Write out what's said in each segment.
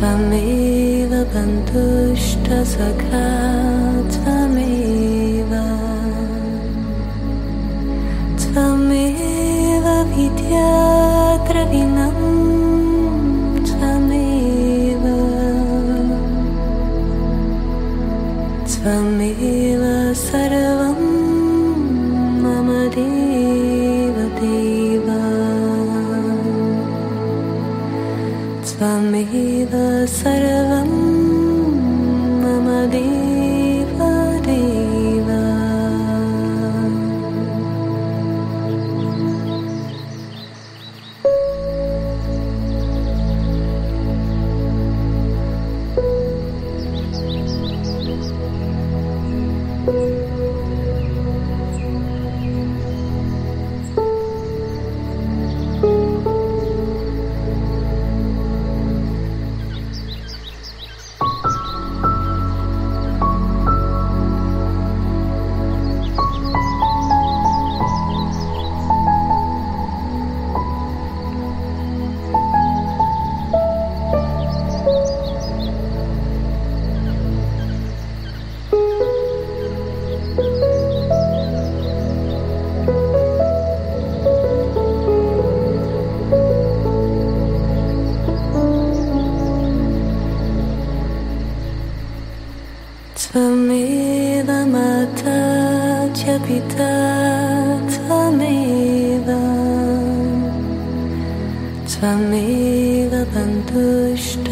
त्वमेव विद्याद्रविणं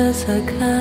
我才看。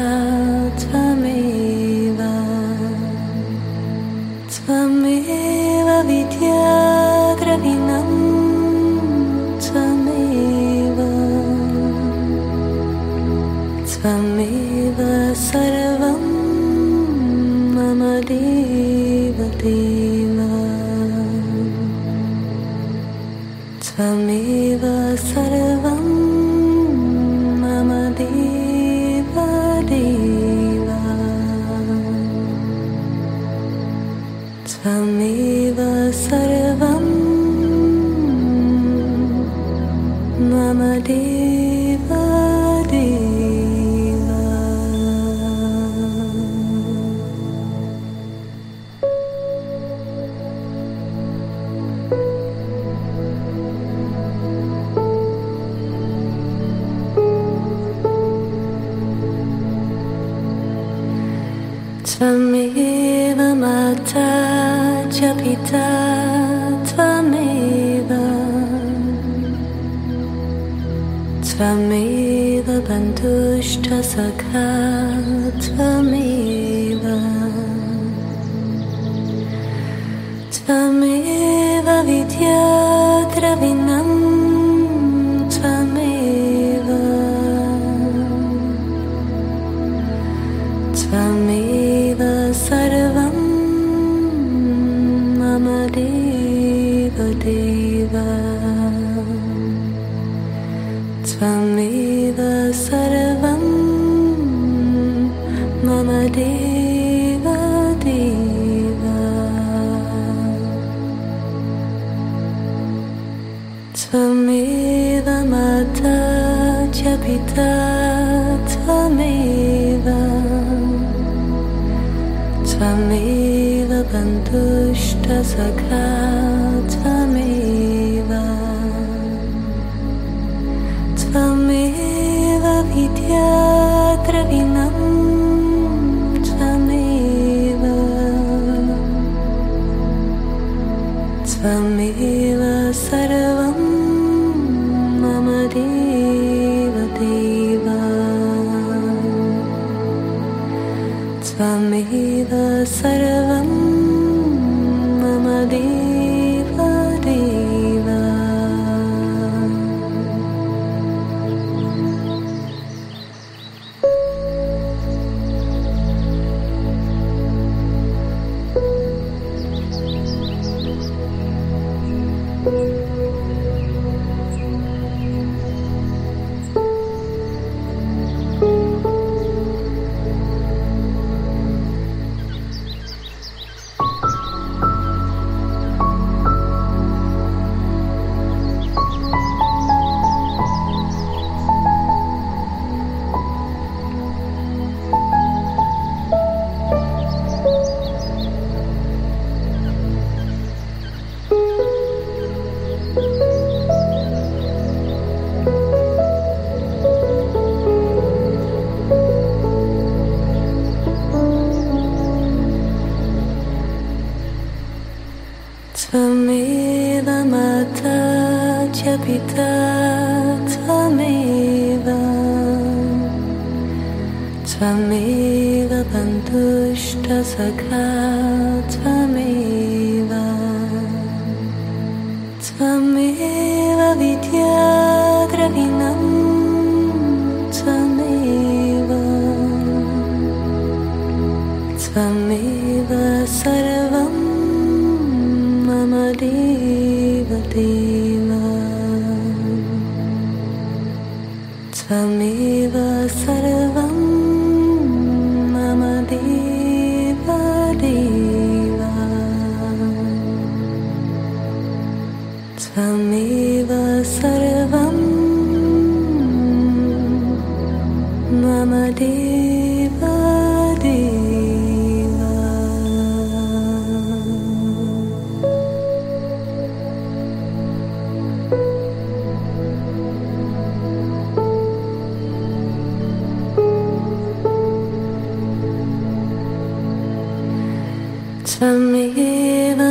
त्वमेवमथा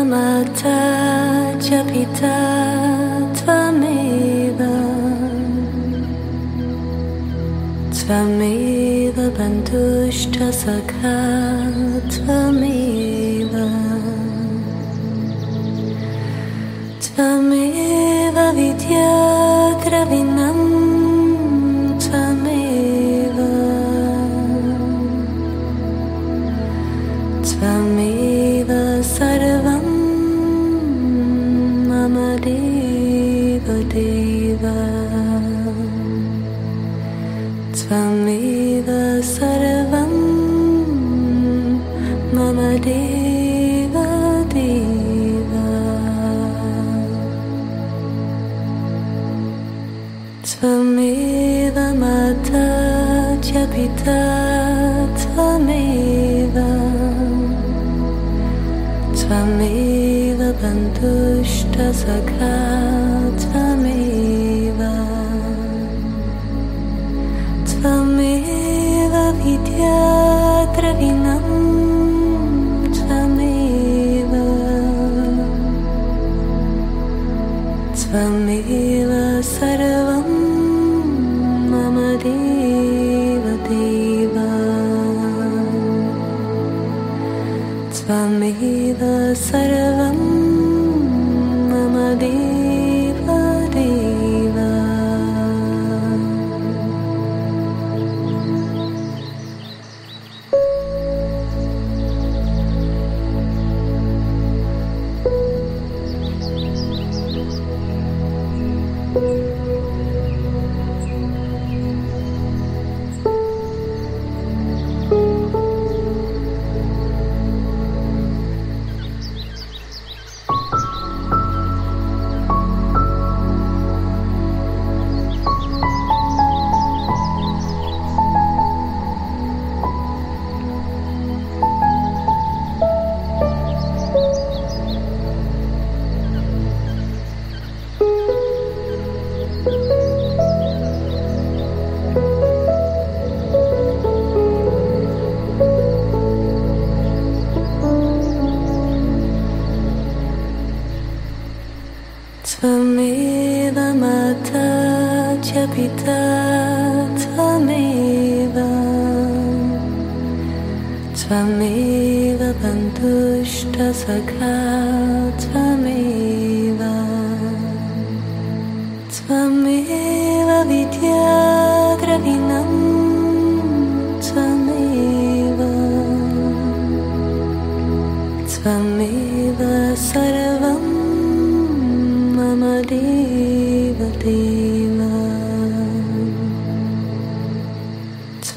च पिता त्वमेव त्वमेव बन्धुश्च सखा त्वमेव 擦干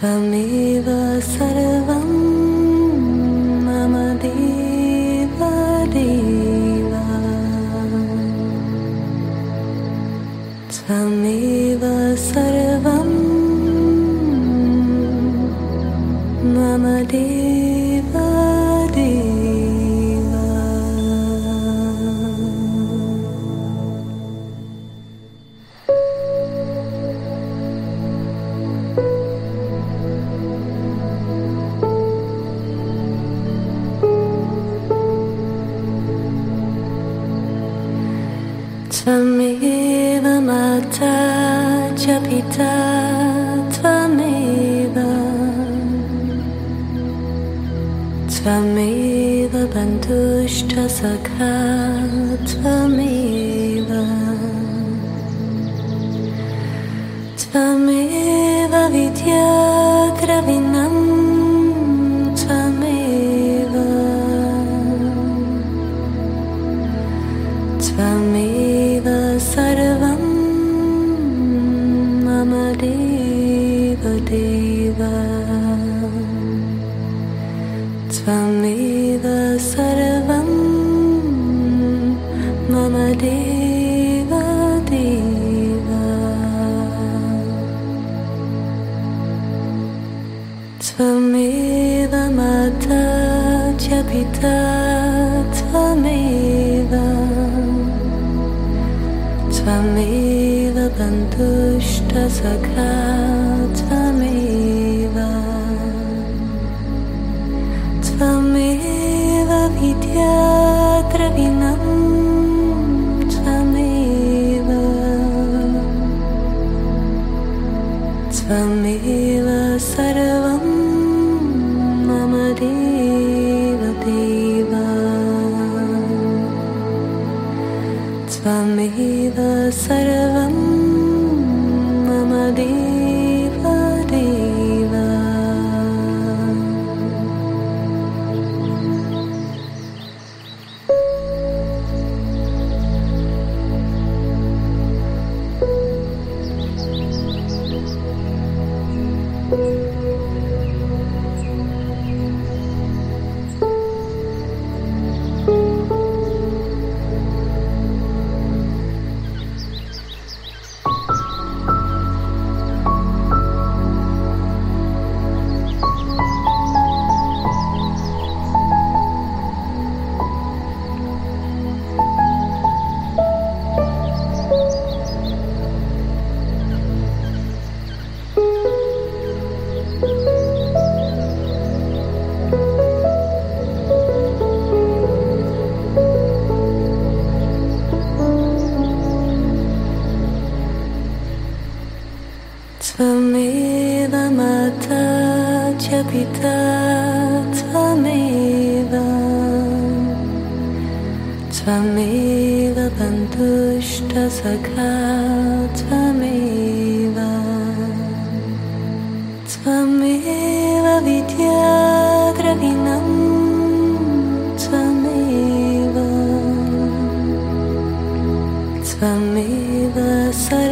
amigos. just a car. da zagrać. त्वमेव बन्धुष्टसखा त्वमेव त्वमेव विद्याद्रविणम् त्वमेव त्वमेव सर्व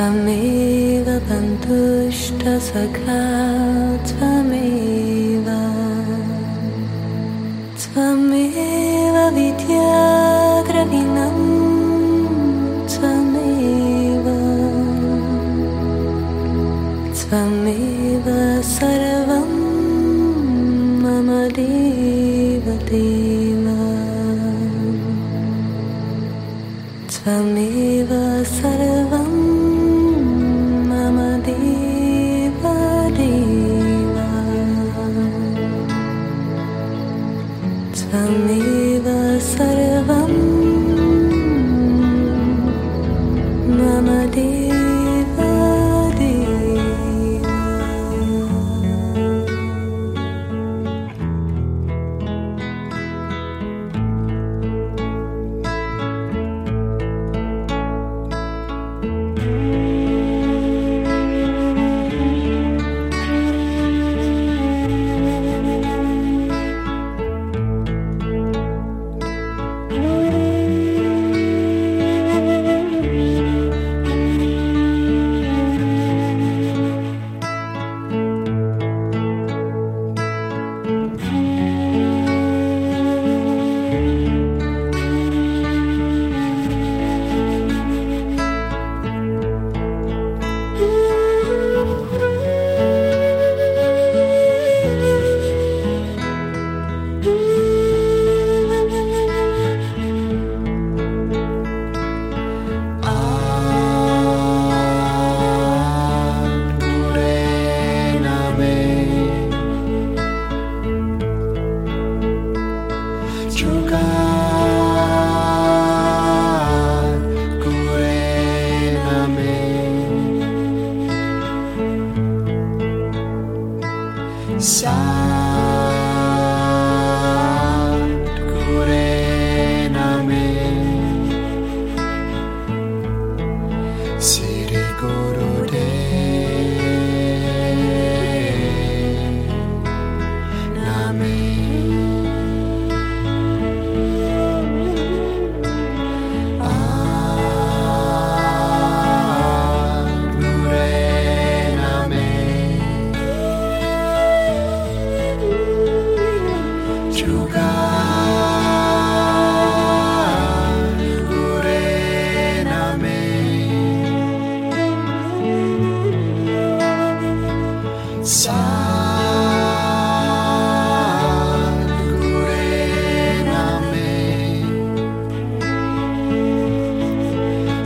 त्वमेव बन्धुष्टसखा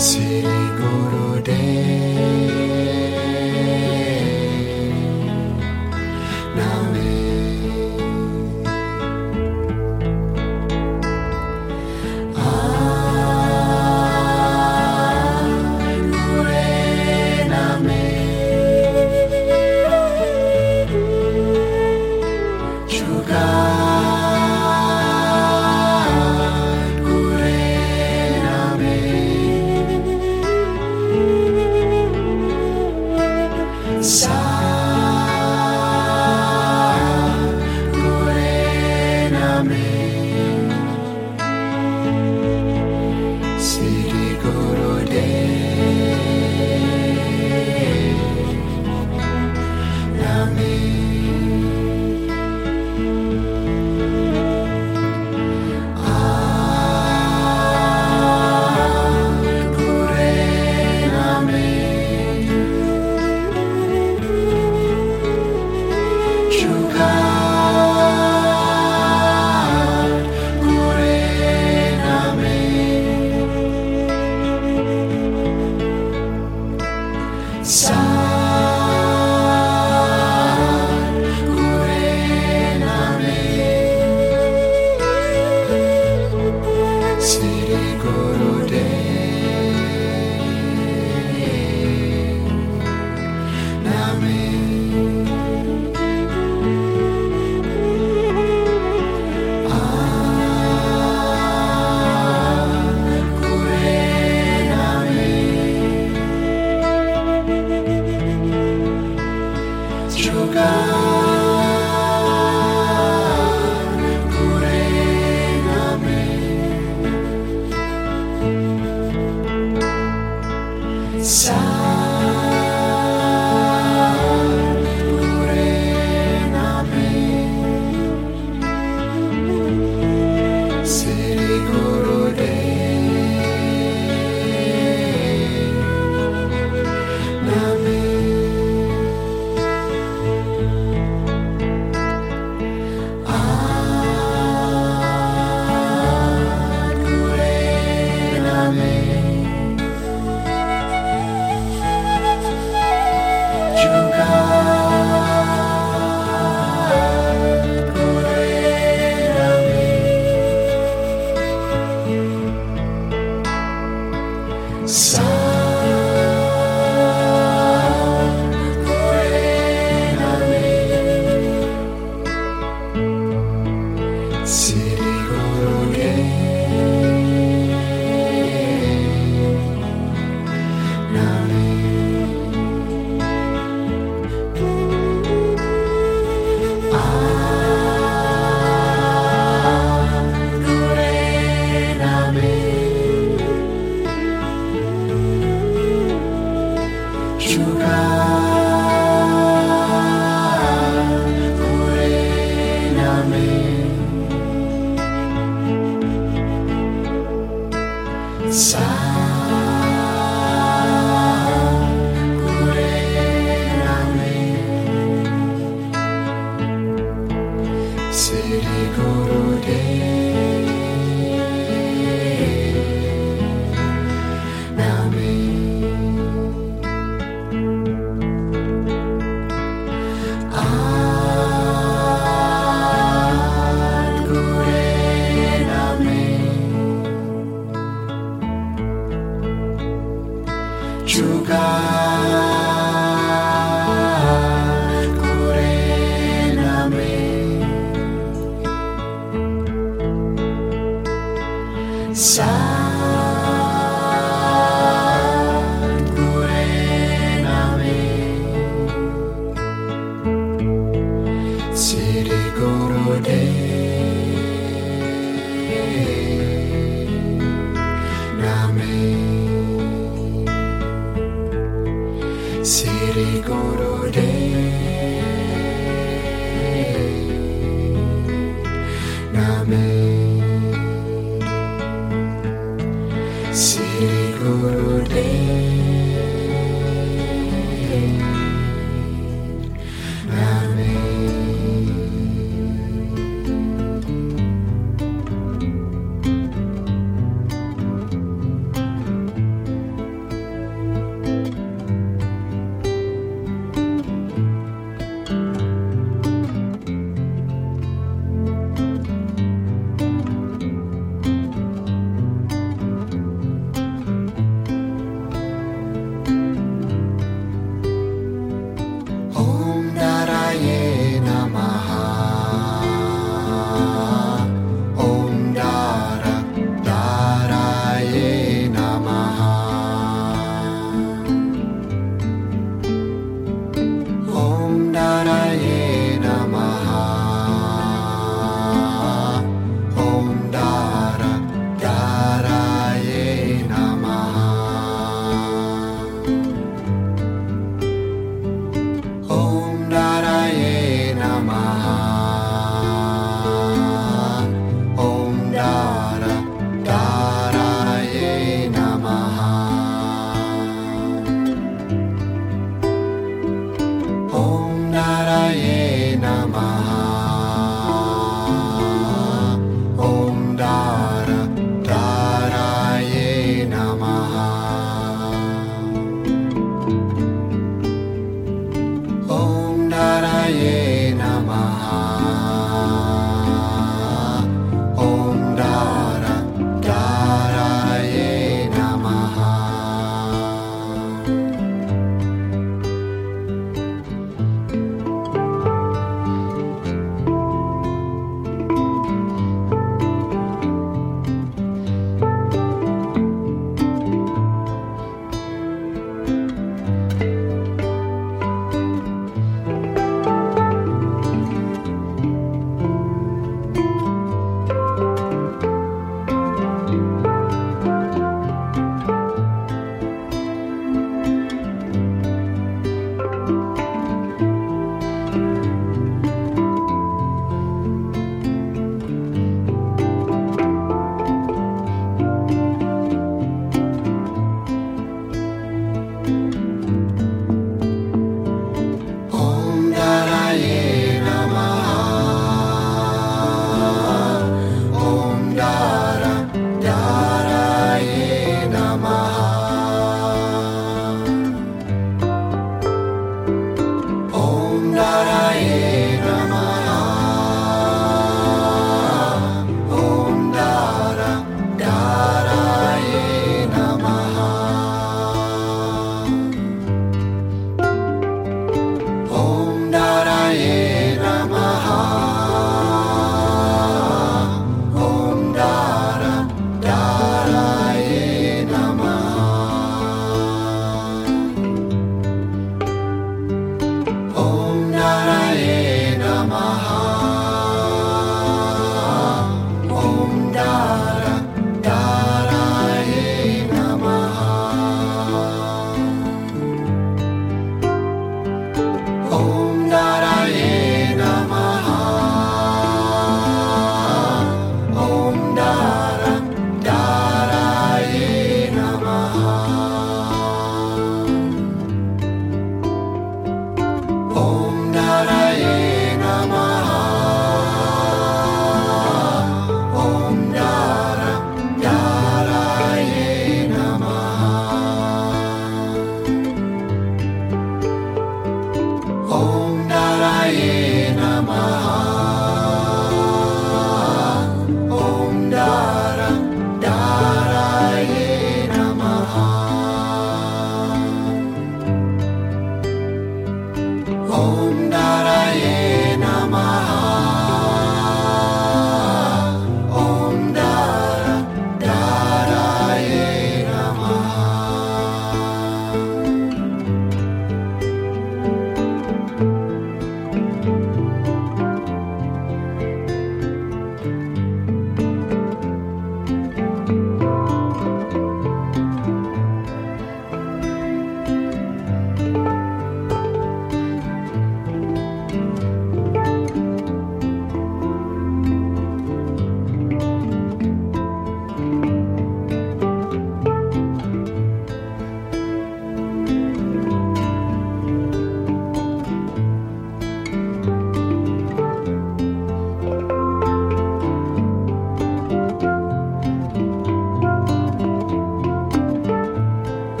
Sri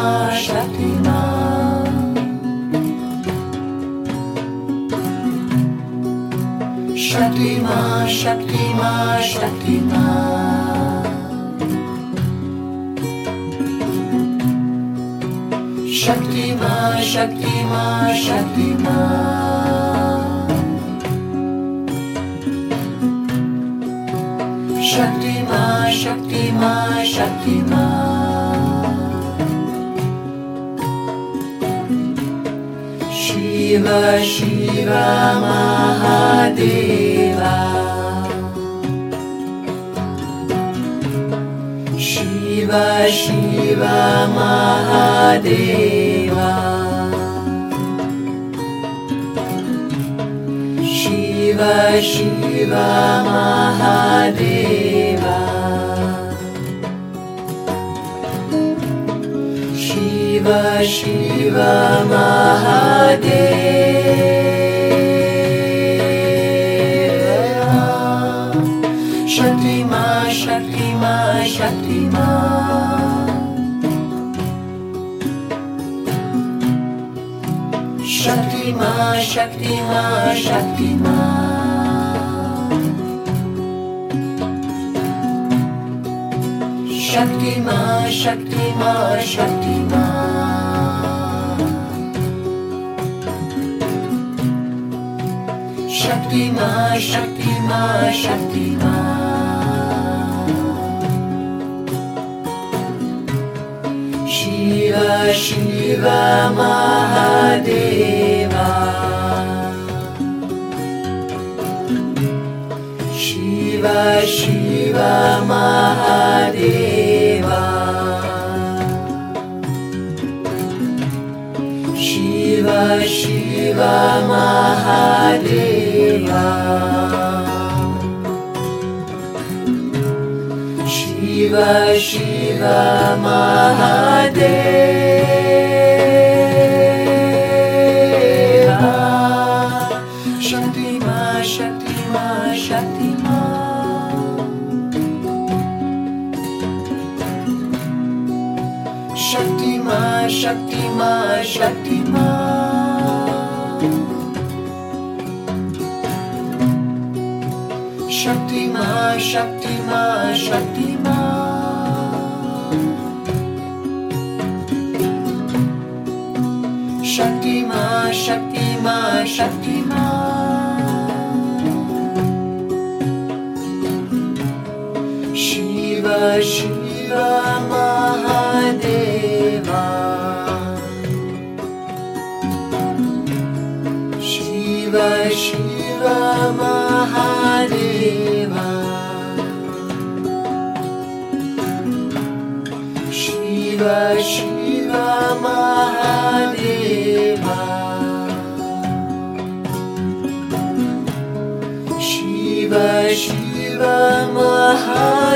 Shaktima, Shaktima. Shaktima, Shaktima, Shaktima. Shaktima, Shaktima, Shaktima. Shaktima, Shiv Shiva Mahadeva. Mahadeva. Shiv Shiva महादे शिव शी शक्तिमा शक्तिमा शक्तिमा शक्तिमा शक्तिमा शक्तिमा शक्तिमा शक्तिमा शक्ति शक्ति मा शक्ति मा शक्ति मा Shiv Shiv Mahadeva Shiv Shiv Mahadeva Shiv Shiva, Mahadeva. Shiva, Shiva, Mahadeva. Shaktima, Shaktima. Shaktima, Shaktima, Shaktima. Shiva, Shiva, Mahadeva. Shiva, Shiva, Mahadeva.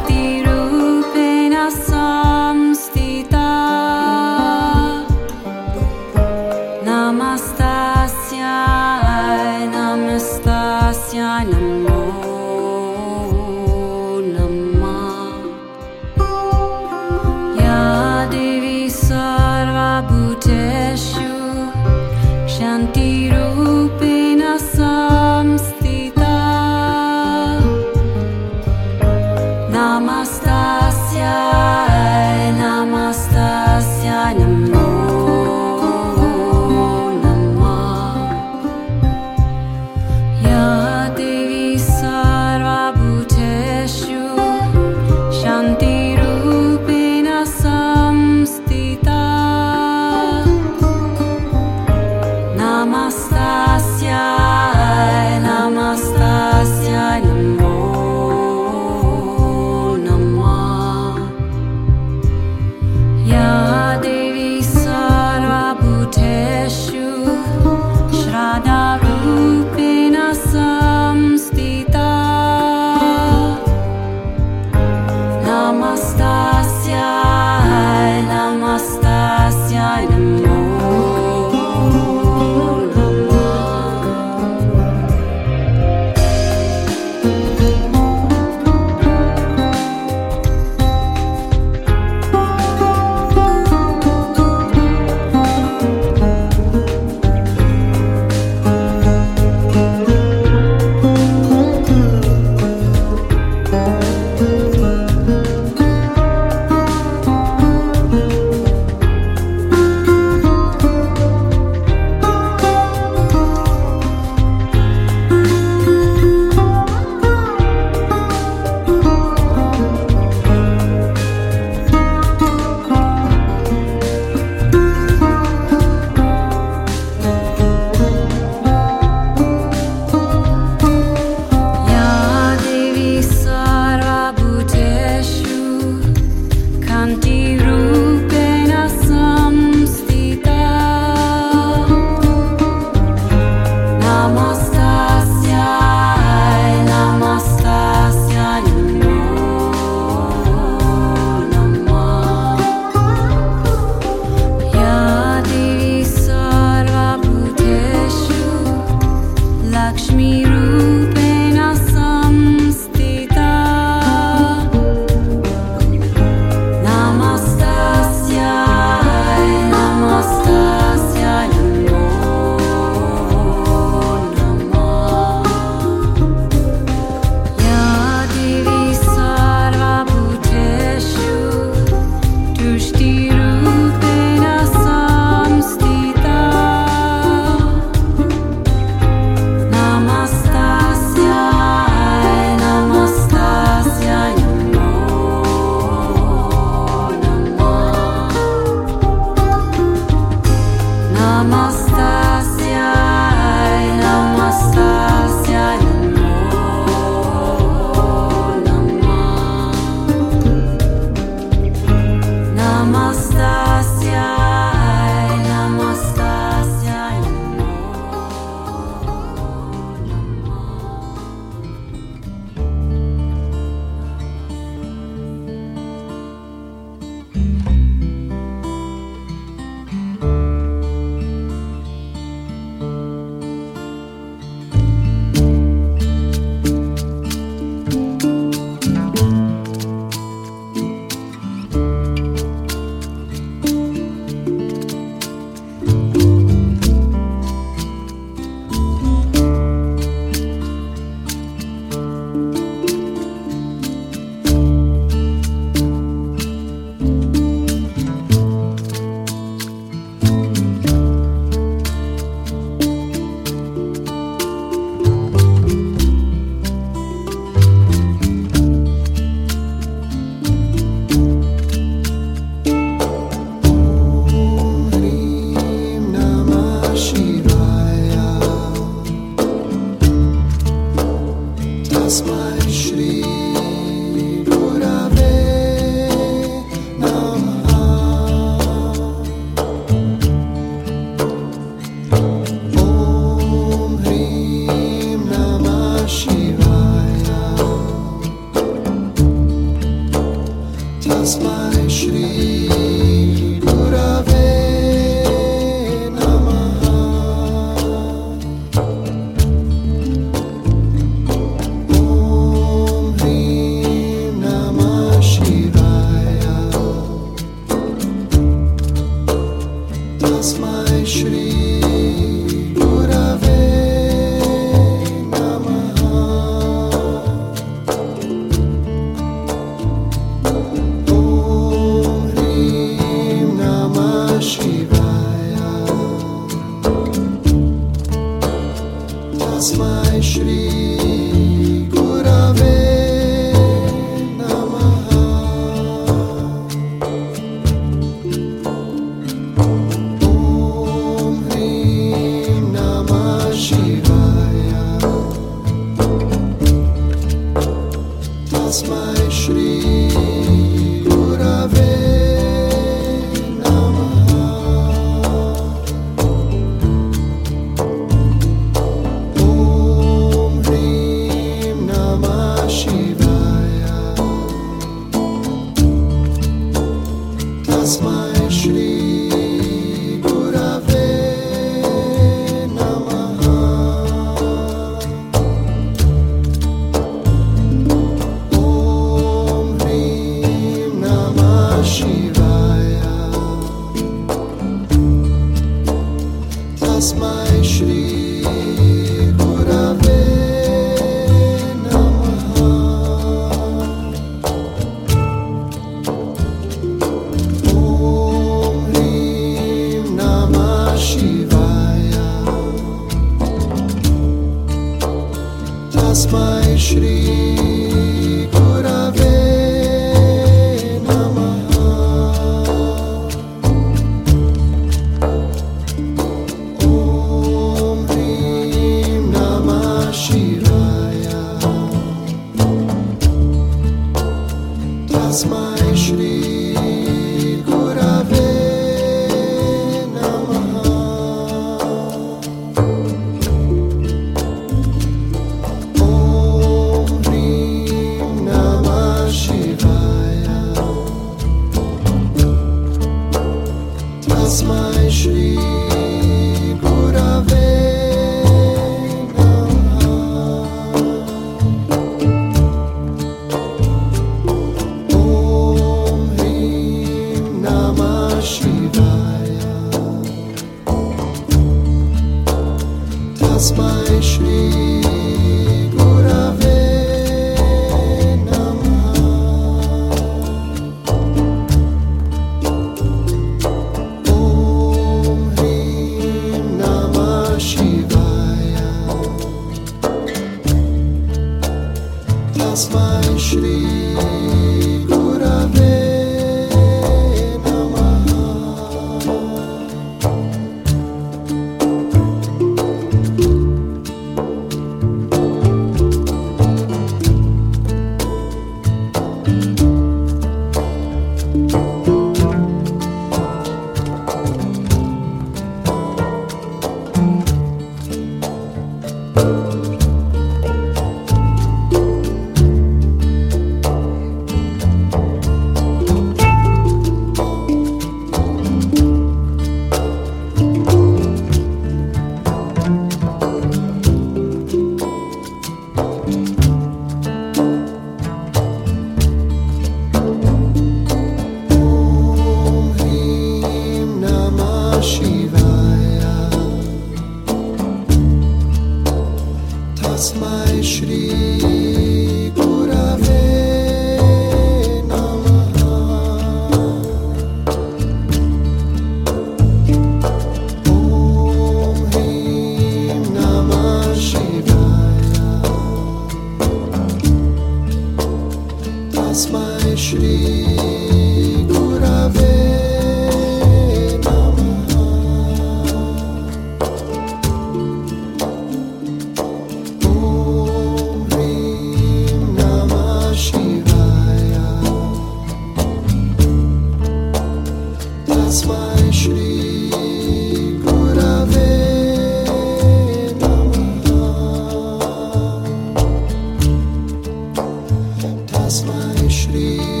My Shri.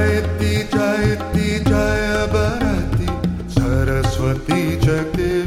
जयति जयति जय भारती। सरस्वती जगदेवी